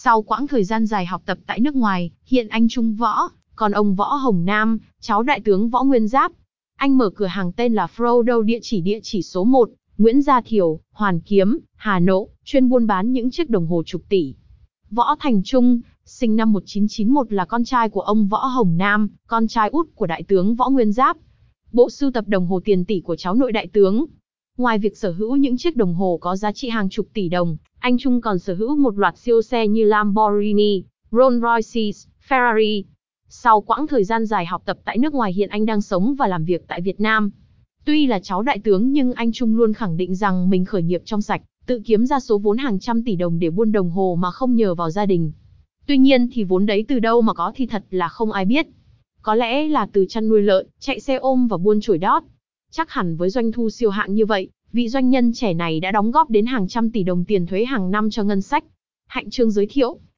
Sau quãng thời gian dài học tập tại nước ngoài, hiện anh trung võ, còn ông Võ Hồng Nam, cháu đại tướng Võ Nguyên Giáp. Anh mở cửa hàng tên là Frodo địa chỉ địa chỉ số 1, Nguyễn Gia Thiểu, Hoàn Kiếm, Hà Nội, chuyên buôn bán những chiếc đồng hồ chục tỷ. Võ Thành Trung, sinh năm 1991 là con trai của ông Võ Hồng Nam, con trai út của đại tướng Võ Nguyên Giáp. Bộ sưu tập đồng hồ tiền tỷ của cháu nội đại tướng. Ngoài việc sở hữu những chiếc đồng hồ có giá trị hàng chục tỷ đồng, anh Trung còn sở hữu một loạt siêu xe như Lamborghini, Rolls-Royce, Ferrari. Sau quãng thời gian dài học tập tại nước ngoài hiện anh đang sống và làm việc tại Việt Nam. Tuy là cháu đại tướng nhưng anh Trung luôn khẳng định rằng mình khởi nghiệp trong sạch, tự kiếm ra số vốn hàng trăm tỷ đồng để buôn đồng hồ mà không nhờ vào gia đình. Tuy nhiên thì vốn đấy từ đâu mà có thì thật là không ai biết. Có lẽ là từ chăn nuôi lợn, chạy xe ôm và buôn chổi đót. Chắc hẳn với doanh thu siêu hạng như vậy, vị doanh nhân trẻ này đã đóng góp đến hàng trăm tỷ đồng tiền thuế hàng năm cho ngân sách. Hạnh Trương giới thiệu,